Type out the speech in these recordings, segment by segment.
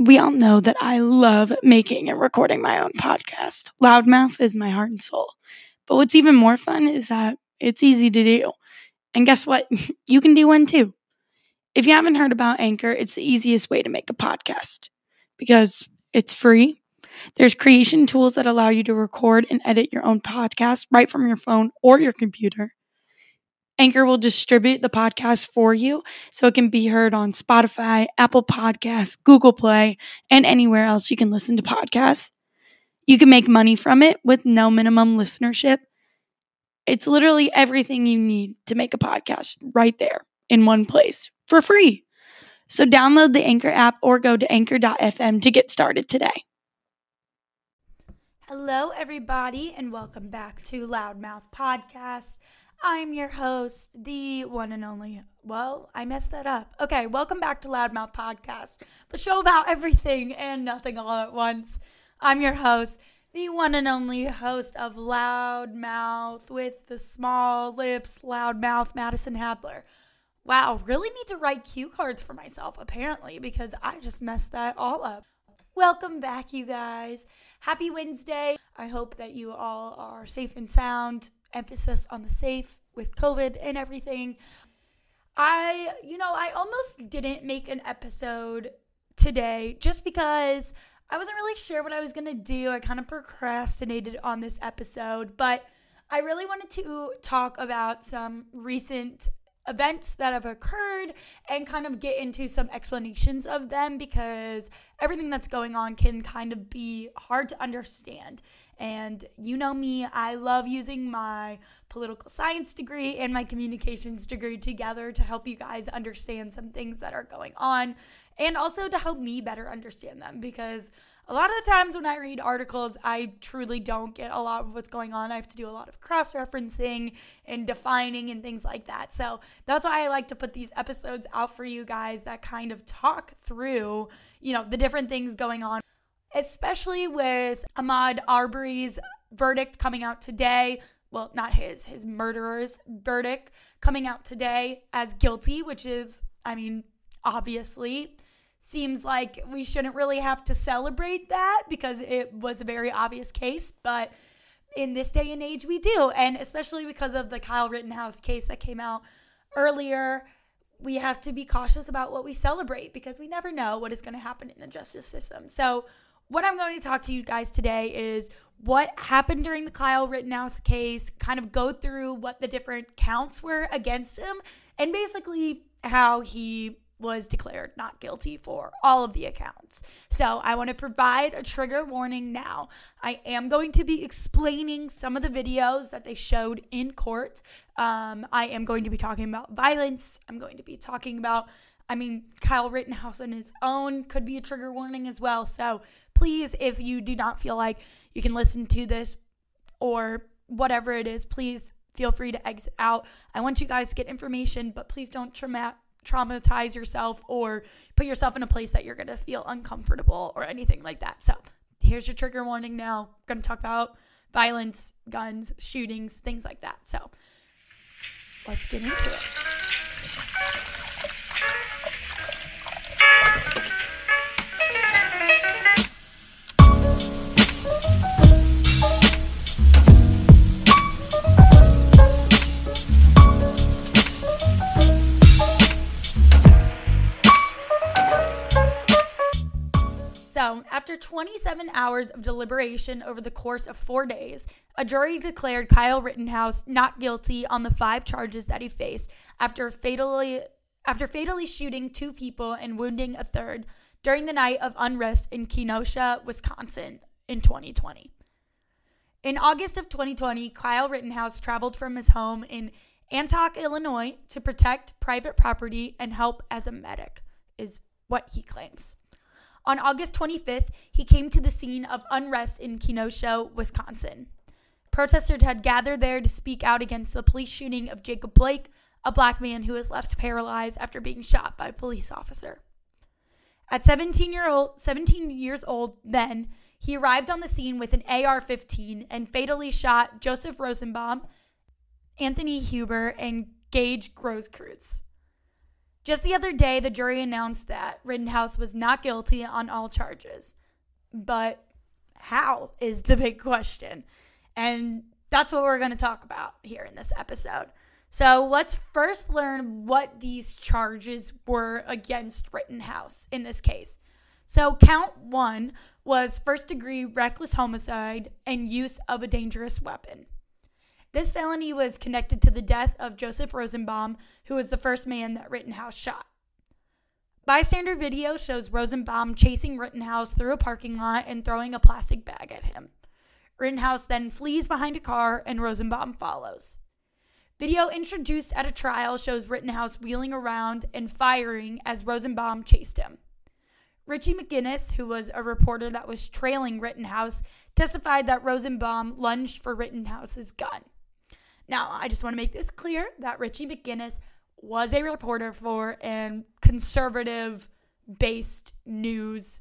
we all know that I love making and recording my own podcast. Loudmouth is my heart and soul. But what's even more fun is that it's easy to do. And guess what? You can do one too. If you haven't heard about Anchor, it's the easiest way to make a podcast because it's free. There's creation tools that allow you to record and edit your own podcast right from your phone or your computer. Anchor will distribute the podcast for you so it can be heard on Spotify, Apple Podcasts, Google Play, and anywhere else you can listen to podcasts. You can make money from it with no minimum listenership. It's literally everything you need to make a podcast right there in one place for free. So download the Anchor app or go to anchor.fm to get started today. Hello, everybody, and welcome back to Loudmouth Podcast. I'm your host, the one and only. Well, I messed that up. Okay, welcome back to Loudmouth Podcast, the show about everything and nothing all at once. I'm your host, the one and only host of Loudmouth with the small lips, Loudmouth, Madison Hadler. Wow, really need to write cue cards for myself, apparently, because I just messed that all up. Welcome back, you guys. Happy Wednesday. I hope that you all are safe and sound emphasis on the safe with COVID and everything. I, you know, I almost didn't make an episode today just because I wasn't really sure what I was going to do. I kind of procrastinated on this episode, but I really wanted to talk about some recent events that have occurred and kind of get into some explanations of them because everything that's going on can kind of be hard to understand. And you know me, I love using my political science degree and my communications degree together to help you guys understand some things that are going on and also to help me better understand them because a lot of the times when I read articles, I truly don't get a lot of what's going on. I have to do a lot of cross referencing and defining and things like that. So that's why I like to put these episodes out for you guys that kind of talk through, you know, the different things going on, especially with Ahmaud Arbery's verdict coming out today. Well, not his, his murderer's verdict coming out today as guilty, which is, I mean, obviously seems like we shouldn't really have to celebrate that because it was a very obvious case, but in this day and age we do. And especially because of the Kyle Rittenhouse case that came out earlier, we have to be cautious about what we celebrate because we never know what is going to happen in the justice system. So, what I'm going to talk to you guys today is what happened during the Kyle Rittenhouse case, kind of go through what the different counts were against him, and basically how he was declared not guilty for all of the accounts. So I want to provide a trigger warning now. I am going to be explaining some of the videos that they showed in court. Um, I am going to be talking about violence. I'm going to be talking about, I mean, Kyle Rittenhouse on his own could be a trigger warning as well. So please, if you do not feel like you can listen to this or whatever it is, please feel free to exit out. I want you guys to get information, but please don't trauma traumatize yourself or put yourself in a place that you're going to feel uncomfortable or anything like that. So, here's your trigger warning now. Going to talk about violence, guns, shootings, things like that. So, let's get into it. So, after 27 hours of deliberation over the course of four days, a jury declared Kyle Rittenhouse not guilty on the five charges that he faced after fatally after fatally shooting two people and wounding a third during the night of unrest in Kenosha, Wisconsin in 2020. In August of 2020, Kyle Rittenhouse traveled from his home in Antioch, Illinois to protect private property and help as a medic, is what he claims. On August 25th, he came to the scene of unrest in Kenosha, Wisconsin. Protesters had gathered there to speak out against the police shooting of Jacob Blake, a black man who was left paralyzed after being shot by a police officer. At 17, year old, 17 years old, then, he arrived on the scene with an AR 15 and fatally shot Joseph Rosenbaum, Anthony Huber, and Gage Grosskreutz. Just the other day, the jury announced that Rittenhouse was not guilty on all charges. But how is the big question? And that's what we're going to talk about here in this episode. So let's first learn what these charges were against Rittenhouse in this case. So, count one was first degree reckless homicide and use of a dangerous weapon. This felony was connected to the death of Joseph Rosenbaum, who was the first man that Rittenhouse shot. Bystander video shows Rosenbaum chasing Rittenhouse through a parking lot and throwing a plastic bag at him. Rittenhouse then flees behind a car and Rosenbaum follows. Video introduced at a trial shows Rittenhouse wheeling around and firing as Rosenbaum chased him. Richie McGinnis, who was a reporter that was trailing Rittenhouse, testified that Rosenbaum lunged for Rittenhouse's gun. Now, I just want to make this clear that Richie McGinnis was a reporter for a conservative based news.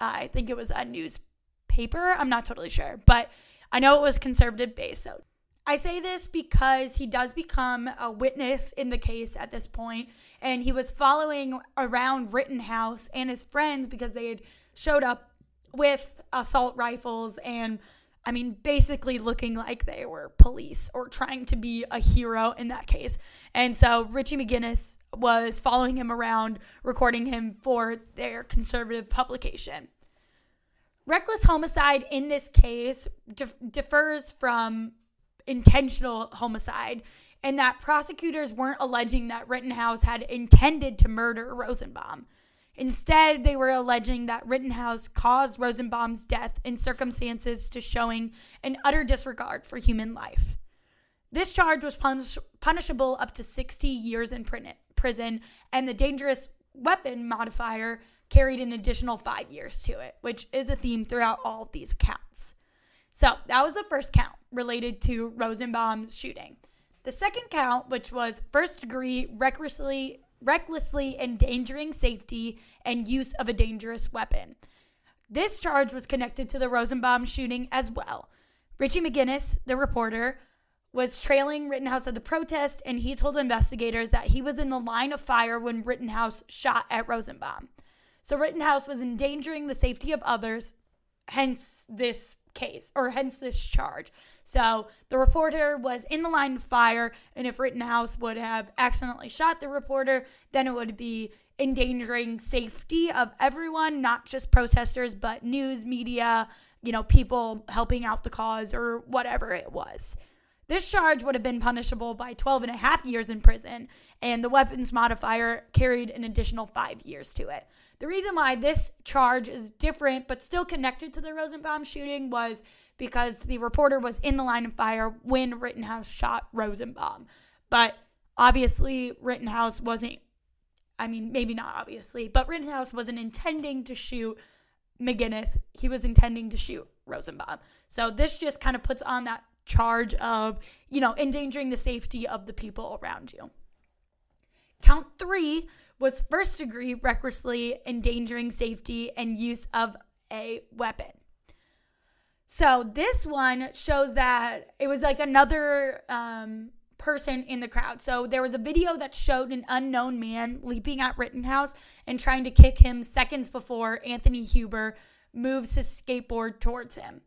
I think it was a newspaper. I'm not totally sure, but I know it was conservative based. So I say this because he does become a witness in the case at this point, and he was following around Rittenhouse and his friends because they had showed up with assault rifles and I mean, basically looking like they were police or trying to be a hero in that case. And so Richie McGinnis was following him around, recording him for their conservative publication. Reckless homicide in this case dif- differs from intentional homicide and that prosecutors weren't alleging that Rittenhouse had intended to murder Rosenbaum. Instead, they were alleging that Rittenhouse caused Rosenbaum's death in circumstances to showing an utter disregard for human life. This charge was punish- punishable up to 60 years in prison, and the dangerous weapon modifier carried an additional five years to it, which is a theme throughout all of these accounts. So that was the first count related to Rosenbaum's shooting. The second count, which was first degree recklessly recklessly endangering safety and use of a dangerous weapon. This charge was connected to the Rosenbaum shooting as well. Richie McGinnis, the reporter, was trailing Rittenhouse at the protest, and he told investigators that he was in the line of fire when Rittenhouse shot at Rosenbaum. So Rittenhouse was endangering the safety of others, hence this case, or hence this charge. So the reporter was in the line of fire, and if Rittenhouse would have accidentally shot the reporter, then it would be endangering safety of everyone, not just protesters, but news, media, you know, people helping out the cause or whatever it was. This charge would have been punishable by 12 and a half years in prison, and the weapons modifier carried an additional five years to it. The reason why this charge is different but still connected to the Rosenbaum shooting was because the reporter was in the line of fire when Rittenhouse shot Rosenbaum. But obviously, Rittenhouse wasn't, I mean, maybe not obviously, but Rittenhouse wasn't intending to shoot McGinnis. He was intending to shoot Rosenbaum. So this just kind of puts on that charge of, you know, endangering the safety of the people around you. Count three was first degree recklessly endangering safety and use of a weapon. So this one shows that it was like another um, person in the crowd. So there was a video that showed an unknown man leaping at Rittenhouse and trying to kick him seconds before Anthony Huber moves his skateboard towards him.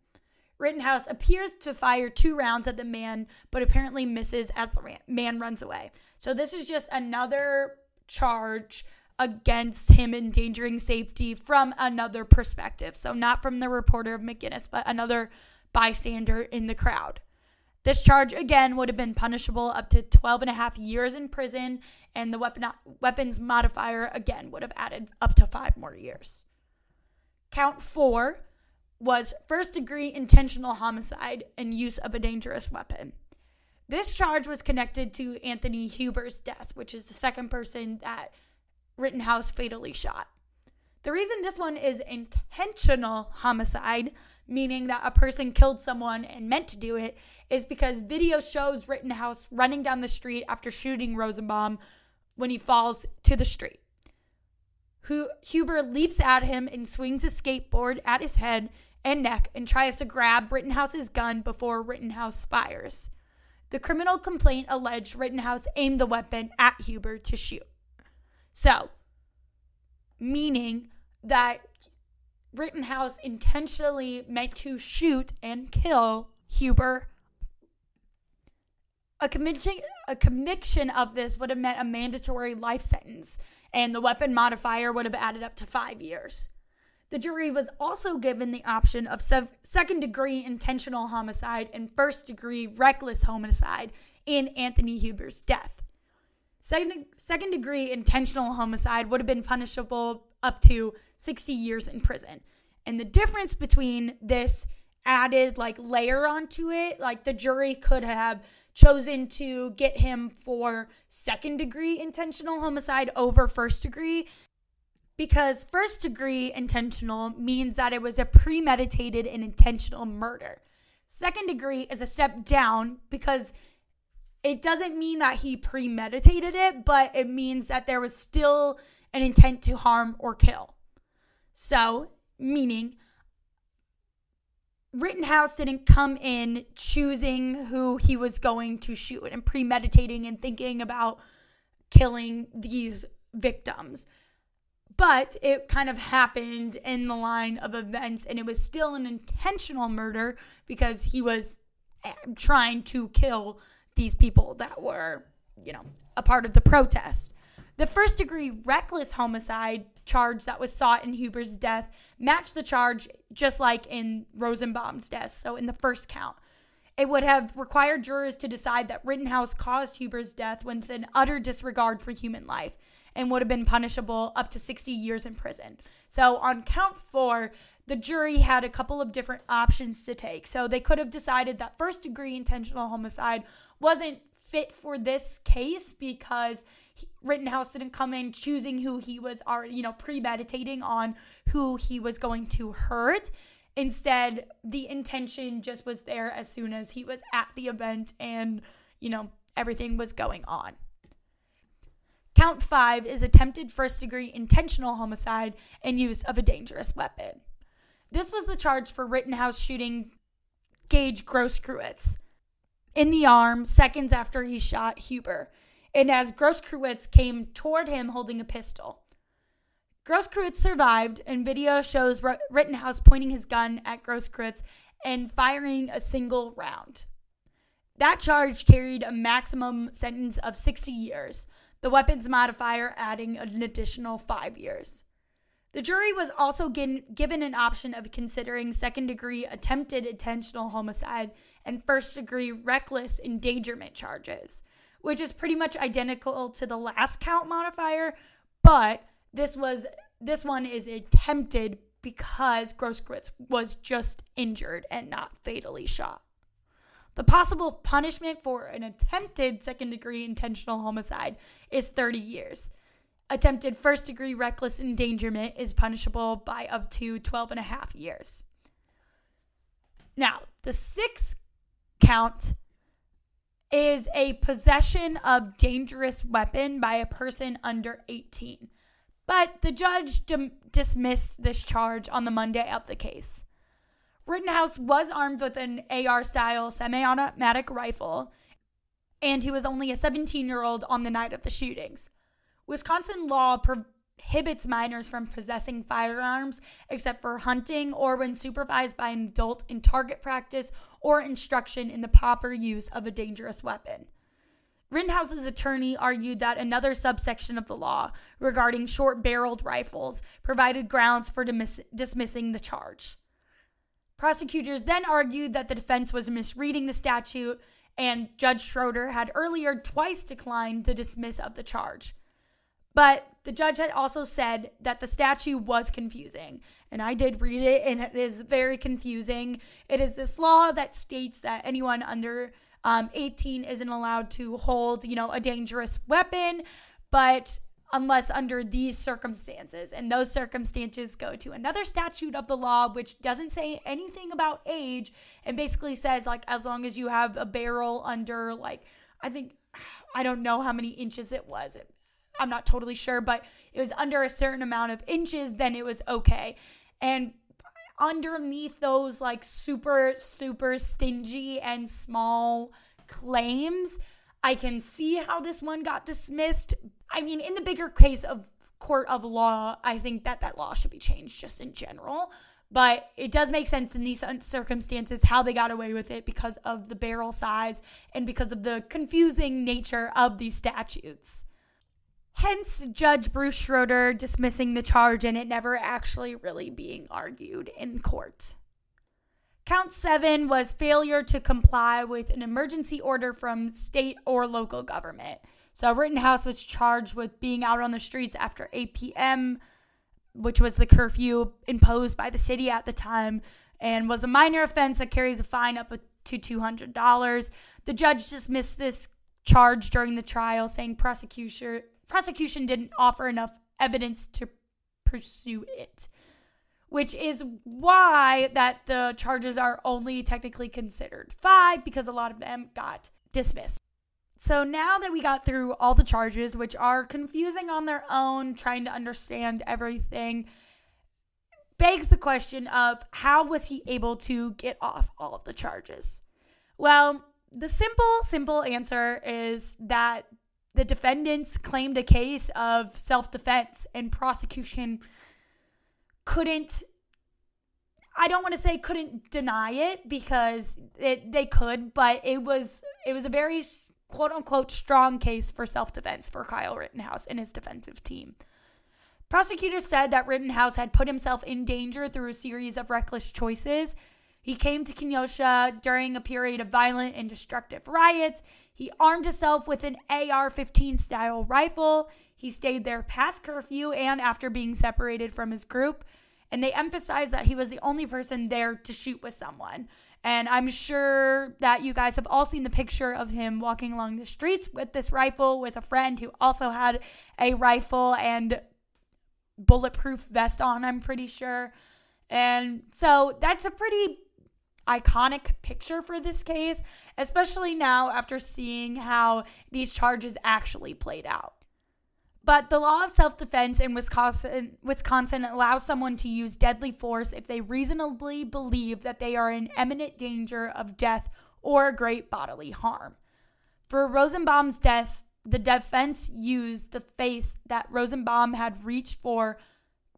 Rittenhouse appears to fire two rounds at the man, but apparently misses as the man runs away. So this is just another charge against him endangering safety from another perspective. So, not from the reporter of McGinnis, but another bystander in the crowd. This charge, again, would have been punishable up to 12 and a half years in prison, and the weapon, weapons modifier, again, would have added up to five more years. Count four was first degree intentional homicide and use of a dangerous weapon. This charge was connected to Anthony Huber's death, which is the second person that Rittenhouse fatally shot. The reason this one is intentional homicide, meaning that a person killed someone and meant to do it, is because video shows Rittenhouse running down the street after shooting Rosenbaum when he falls to the street. Huber leaps at him and swings a skateboard at his head and neck and tries to grab Rittenhouse's gun before Rittenhouse fires. The criminal complaint alleged Rittenhouse aimed the weapon at Huber to shoot. So, meaning that Rittenhouse intentionally meant to shoot and kill Huber. A conviction, a conviction of this would have meant a mandatory life sentence, and the weapon modifier would have added up to five years. The jury was also given the option of second degree intentional homicide and first degree reckless homicide in Anthony Huber's death. Second, second degree intentional homicide would have been punishable up to 60 years in prison. And the difference between this added like layer onto it, like the jury could have chosen to get him for second degree intentional homicide over first degree because first degree intentional means that it was a premeditated and intentional murder. Second degree is a step down because it doesn't mean that he premeditated it, but it means that there was still an intent to harm or kill. So, meaning Rittenhouse didn't come in choosing who he was going to shoot and premeditating and thinking about killing these victims. But it kind of happened in the line of events, and it was still an intentional murder because he was eh, trying to kill these people that were, you know, a part of the protest. The first degree reckless homicide charge that was sought in Huber's death matched the charge just like in Rosenbaum's death, so in the first count. It would have required jurors to decide that Rittenhouse caused Huber's death with an utter disregard for human life and would have been punishable up to 60 years in prison. So on count four, the jury had a couple of different options to take. So they could have decided that first degree intentional homicide wasn't fit for this case because he, Rittenhouse didn't come in choosing who he was already, you know, premeditating on who he was going to hurt. Instead, the intention just was there as soon as he was at the event and, you know, everything was going on. Count five is attempted first degree intentional homicide and use of a dangerous weapon. This was the charge for Rittenhouse shooting Gage Grosskreutz in the arm seconds after he shot Huber, and as Grosskreutz came toward him holding a pistol. Grosskreutz survived, and video shows Rittenhouse pointing his gun at Grosskreutz and firing a single round. That charge carried a maximum sentence of 60 years, the weapons modifier adding an additional five years. The jury was also given an option of considering second degree attempted intentional homicide and first degree reckless endangerment charges, which is pretty much identical to the last count modifier, but this was this one is attempted because Grosskreutz was just injured and not fatally shot. The possible punishment for an attempted second degree intentional homicide is 30 years. Attempted first degree reckless endangerment is punishable by up to 12 and a half years. Now, the sixth count is a possession of dangerous weapon by a person under 18. But the judge d- dismissed this charge on the Monday of the case. Rittenhouse was armed with an AR style semi automatic rifle, and he was only a 17 year old on the night of the shootings. Wisconsin law prohibits minors from possessing firearms except for hunting or when supervised by an adult in target practice or instruction in the proper use of a dangerous weapon. Rittenhouse's attorney argued that another subsection of the law regarding short barreled rifles provided grounds for dismiss- dismissing the charge. Prosecutors then argued that the defense was misreading the statute, and Judge Schroeder had earlier twice declined the dismiss of the charge. But the judge had also said that the statute was confusing. And I did read it, and it is very confusing. It is this law that states that anyone under um, 18 isn't allowed to hold, you know, a dangerous weapon, but unless under these circumstances. And those circumstances go to another statute of the law, which doesn't say anything about age and basically says, like, as long as you have a barrel under, like, I think, I don't know how many inches it was. I'm not totally sure, but it was under a certain amount of inches, then it was okay. And underneath those, like, super, super stingy and small claims, I can see how this one got dismissed. I mean, in the bigger case of court of law, I think that that law should be changed just in general. But it does make sense in these circumstances how they got away with it because of the barrel size and because of the confusing nature of these statutes. Hence, Judge Bruce Schroeder dismissing the charge and it never actually really being argued in court. Count seven was failure to comply with an emergency order from state or local government. So Rittenhouse was charged with being out on the streets after 8 p.m., which was the curfew imposed by the city at the time, and was a minor offense that carries a fine up to $200. The judge dismissed this charge during the trial, saying prosecution prosecution didn't offer enough evidence to pursue it which is why that the charges are only technically considered five because a lot of them got dismissed. So now that we got through all the charges, which are confusing on their own, trying to understand everything, begs the question of how was he able to get off all of the charges? Well, the simple, simple answer is that the defendants claimed a case of self defense and prosecution couldn't I don't want to say couldn't deny it because it they could, but it was it was a very quote unquote strong case for self-defense for Kyle Rittenhouse and his defensive team. Prosecutors said that Rittenhouse had put himself in danger through a series of reckless choices. He came to Kenosha during a period of violent and destructive riots. He armed himself with an AR 15 style rifle. He stayed there past curfew and after being separated from his group and they emphasized that he was the only person there to shoot with someone. And I'm sure that you guys have all seen the picture of him walking along the streets with this rifle with a friend who also had a rifle and bulletproof vest on, I'm pretty sure. And so that's a pretty iconic picture for this case, especially now after seeing how these charges actually played out. But the law of self defense in Wisconsin, Wisconsin allows someone to use deadly force if they reasonably believe that they are in imminent danger of death or great bodily harm. For Rosenbaum's death, the defense used the face that Rosenbaum had reached for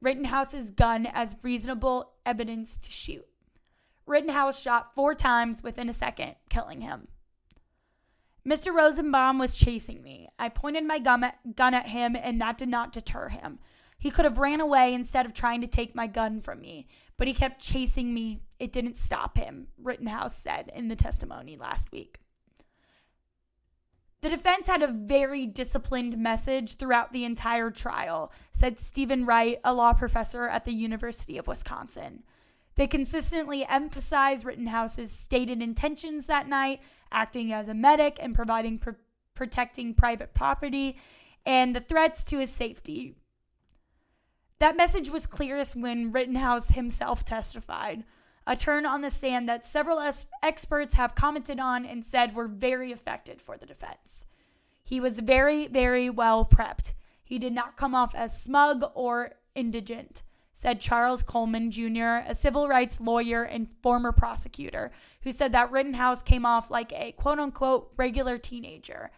Rittenhouse's gun as reasonable evidence to shoot. Rittenhouse shot four times within a second, killing him. Mr. Rosenbaum was chasing me. I pointed my gun at, gun at him, and that did not deter him. He could have ran away instead of trying to take my gun from me, but he kept chasing me. It didn't stop him, Rittenhouse said in the testimony last week. The defense had a very disciplined message throughout the entire trial, said Stephen Wright, a law professor at the University of Wisconsin. They consistently emphasized Rittenhouse's stated intentions that night acting as a medic and providing pr- protecting private property and the threats to his safety. That message was clearest when Rittenhouse himself testified, a turn on the stand that several es- experts have commented on and said were very effective for the defense. He was very, very well prepped. He did not come off as smug or indigent said Charles Coleman Jr., a civil rights lawyer and former prosecutor, who said that Rittenhouse came off like a quote unquote regular teenager.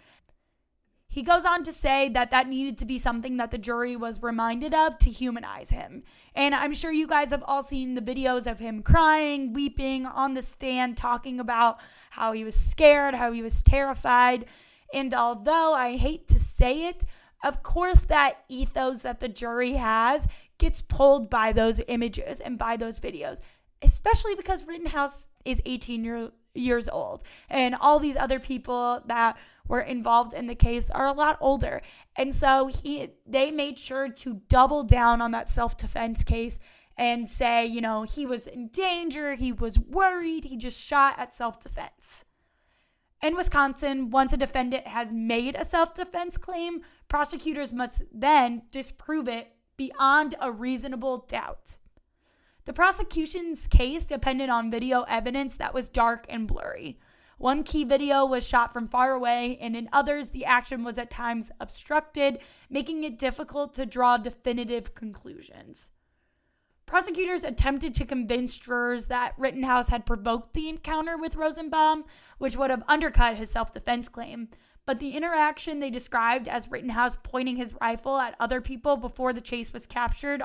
He goes on to say that that needed to be something that the jury was reminded of to humanize him. And I'm sure you guys have all seen the videos of him crying, weeping on the stand, talking about how he was scared, how he was terrified. And although I hate to say it, of course, that ethos that the jury has gets pulled by those images and by those videos, especially because Rittenhouse is 18 year, years old and all these other people that were involved in the case are a lot older. And so he they made sure to double down on that self-defense case and say, you know, he was in danger, he was worried, he just shot at self-defense. In Wisconsin, once a defendant has made a self defense claim, prosecutors must then disprove it beyond a reasonable doubt. The prosecution's case depended on video evidence that was dark and blurry. One key video was shot from far away, and in others, the action was at times obstructed, making it difficult to draw definitive conclusions. Prosecutors attempted to convince jurors that Rittenhouse had provoked the encounter with Rosenbaum, which would have undercut his self defense claim, but the interaction they described as Rittenhouse pointing his rifle at other people before the chase was captured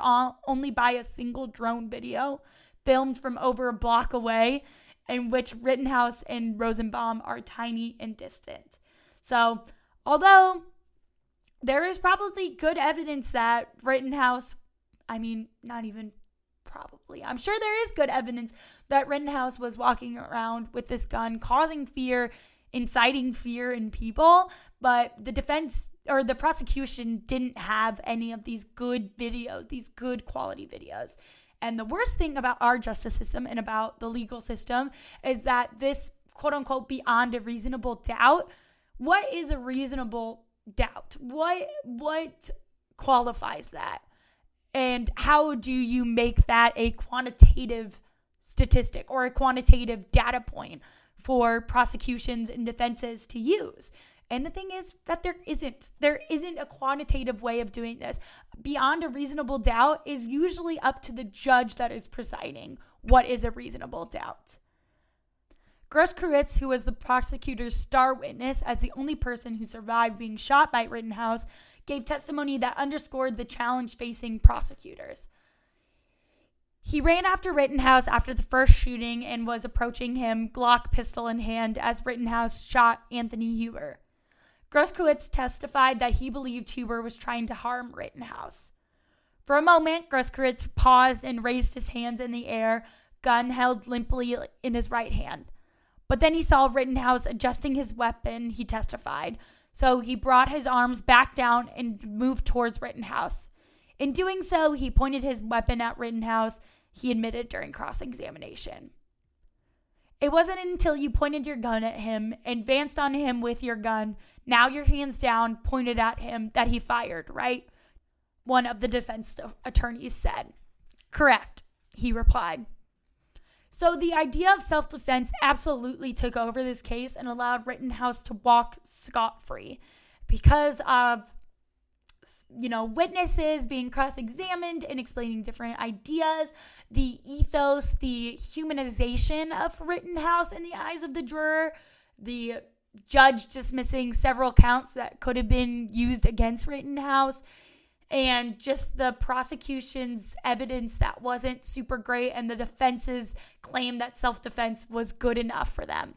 only by a single drone video filmed from over a block away, in which Rittenhouse and Rosenbaum are tiny and distant. So, although there is probably good evidence that Rittenhouse, I mean, not even probably, I'm sure there is good evidence that Rittenhouse was walking around with this gun, causing fear, inciting fear in people, but the defense or the prosecution didn't have any of these good videos, these good quality videos. And the worst thing about our justice system and about the legal system is that this quote unquote beyond a reasonable doubt, what is a reasonable doubt? What what qualifies that? And how do you make that a quantitative statistic or a quantitative data point for prosecutions and defenses to use? And the thing is that there isn't. There isn't a quantitative way of doing this. Beyond a reasonable doubt is usually up to the judge that is presiding. What is a reasonable doubt? Grosskreutz, who was the prosecutor's star witness as the only person who survived being shot by Rittenhouse, gave testimony that underscored the challenge facing prosecutors. He ran after Rittenhouse after the first shooting and was approaching him, Glock pistol in hand, as Rittenhouse shot Anthony Huber. Grosskreutz testified that he believed Huber was trying to harm Rittenhouse. For a moment, Grosskreutz paused and raised his hands in the air, gun held limply in his right hand. But then he saw Rittenhouse adjusting his weapon, he testified. So he brought his arms back down and moved towards Rittenhouse. In doing so, he pointed his weapon at Rittenhouse, he admitted during cross examination. It wasn't until you pointed your gun at him, advanced on him with your gun, now your hands down, pointed at him, that he fired, right? One of the defense attorneys said. Correct, he replied. So the idea of self defense absolutely took over this case and allowed Rittenhouse to walk scot free because of you know witnesses being cross examined and explaining different ideas, the ethos, the humanization of Rittenhouse in the eyes of the juror, the judge dismissing several counts that could have been used against Rittenhouse and just the prosecution's evidence that wasn't super great and the defense's claim that self-defense was good enough for them.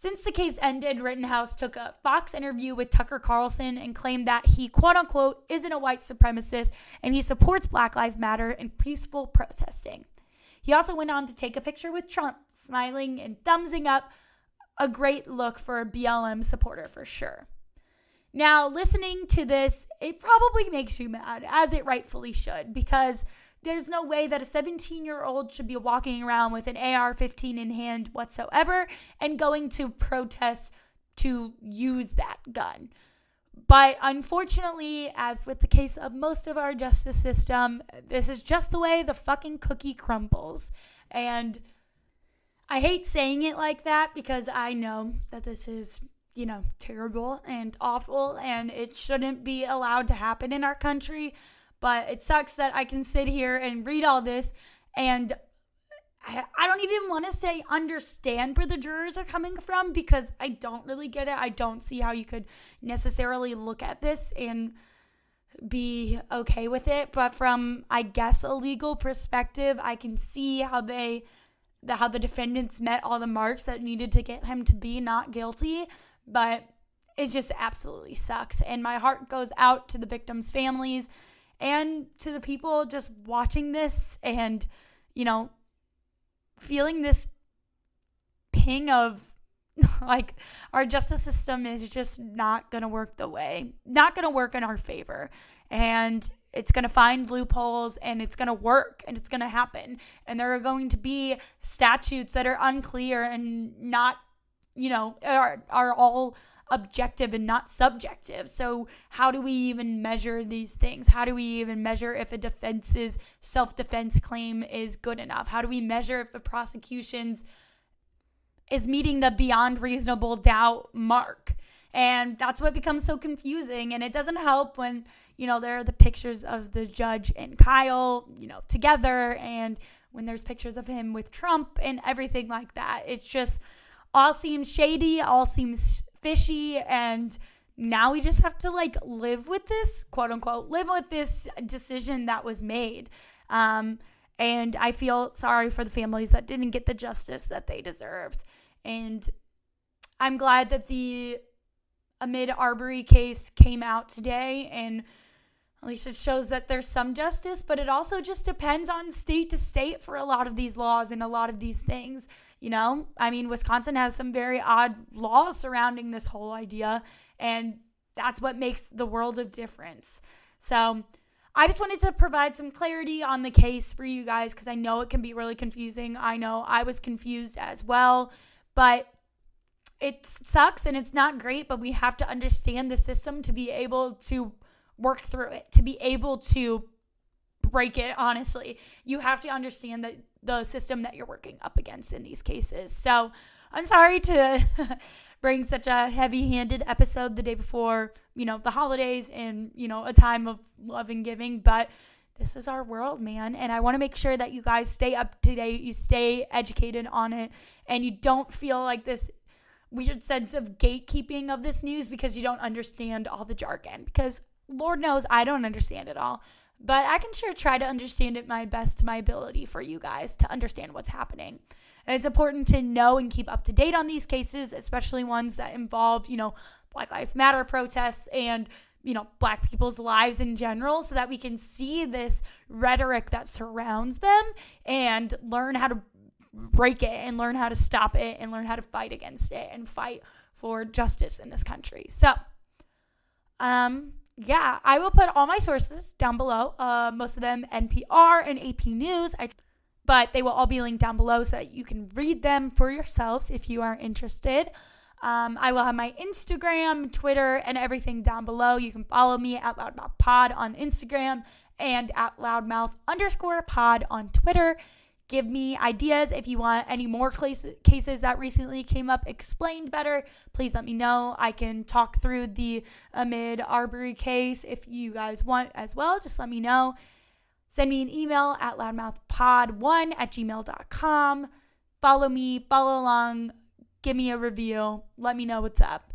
Since the case ended, Rittenhouse took a Fox interview with Tucker Carlson and claimed that he, quote unquote, isn't a white supremacist and he supports Black Lives Matter and peaceful protesting. He also went on to take a picture with Trump, smiling and thumbsing up, a great look for a BLM supporter for sure. Now, listening to this, it probably makes you mad, as it rightfully should, because there's no way that a 17 year old should be walking around with an AR 15 in hand whatsoever and going to protest to use that gun. But unfortunately, as with the case of most of our justice system, this is just the way the fucking cookie crumbles. And I hate saying it like that because I know that this is you know, terrible and awful, and it shouldn't be allowed to happen in our country. But it sucks that I can sit here and read all this, and I, don't even want to say understand where the jurors are coming from because I don't really get it. I don't see how you could necessarily look at this and be okay with it. But from, I guess, a legal perspective, I can see how they. The, how the defendants met all the marks that needed to get him to be not guilty but it just absolutely sucks. And my heart goes out to the victims' families and to the people just watching this and, you know, feeling this ping of like our justice system is just not going to work the way, not going to work in our favor. And it's going to find loopholes and it's going to work and it's going to happen. And there are going to be statutes that are unclear and not you know, are, are all objective and not subjective. So, how do we even measure these things? How do we even measure if a defense's self defense claim is good enough? How do we measure if the prosecution's is meeting the beyond reasonable doubt mark? And that's what becomes so confusing. And it doesn't help when, you know, there are the pictures of the judge and Kyle, you know, together, and when there's pictures of him with Trump and everything like that. It's just all seems shady, all seems fishy and now we just have to like live with this quote unquote live with this decision that was made um, and i feel sorry for the families that didn't get the justice that they deserved and i'm glad that the Ahmaud Arbery case came out today and at least it shows that there's some justice, but it also just depends on state to state for a lot of these laws and a lot of these things. You know, I mean, Wisconsin has some very odd laws surrounding this whole idea, and that's what makes the world of difference. So, I just wanted to provide some clarity on the case for you guys because I know it can be really confusing. I know I was confused as well, but it sucks and it's not great, but we have to understand the system to be able to work through it, to be able to break it, honestly. You have to understand that the system that you're working up against in these cases. So I'm sorry to bring such a heavy handed episode the day before, you know, the holidays and, you know, a time of love and giving, but this is our world, man. And I want to make sure that you guys stay up to date, you stay educated on it, and you don't feel like this weird sense of gatekeeping of this news because you don't understand all the jargon. Because Lord knows I don't understand it all. But I can sure try to understand it my best to my ability for you guys to understand what's happening. And it's important to know and keep up to date on these cases, especially ones that involve, you know, Black Lives Matter protests and, you know, black people's lives in general so that we can see this rhetoric that surrounds them and learn how to break it and learn how to stop it and learn how to fight against it and fight for justice in this country. So, um, yeah, I will put all my sources down below. Uh, most of them NPR and AP News. I, but they will all be linked down below so that you can read them for yourselves if you are interested. Um, I will have my Instagram, Twitter, and everything down below. You can follow me at Loudmouth Pod on Instagram and at Loudmouth underscore pod on Twitter give me ideas. If you want any more cases that recently came up explained better please let me know. I can talk through the Ahmaud Arbery case if you guys want as well. Just let me know. Send me an email at loudmouthpod1 at gmail.com follow me follow along give me a review let me know what's up.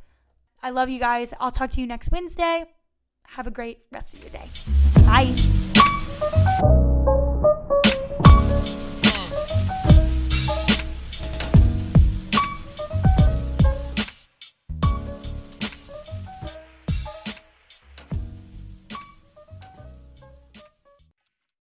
I love you guys. I'll talk to you next wednesday. Have a great rest of your day. Bye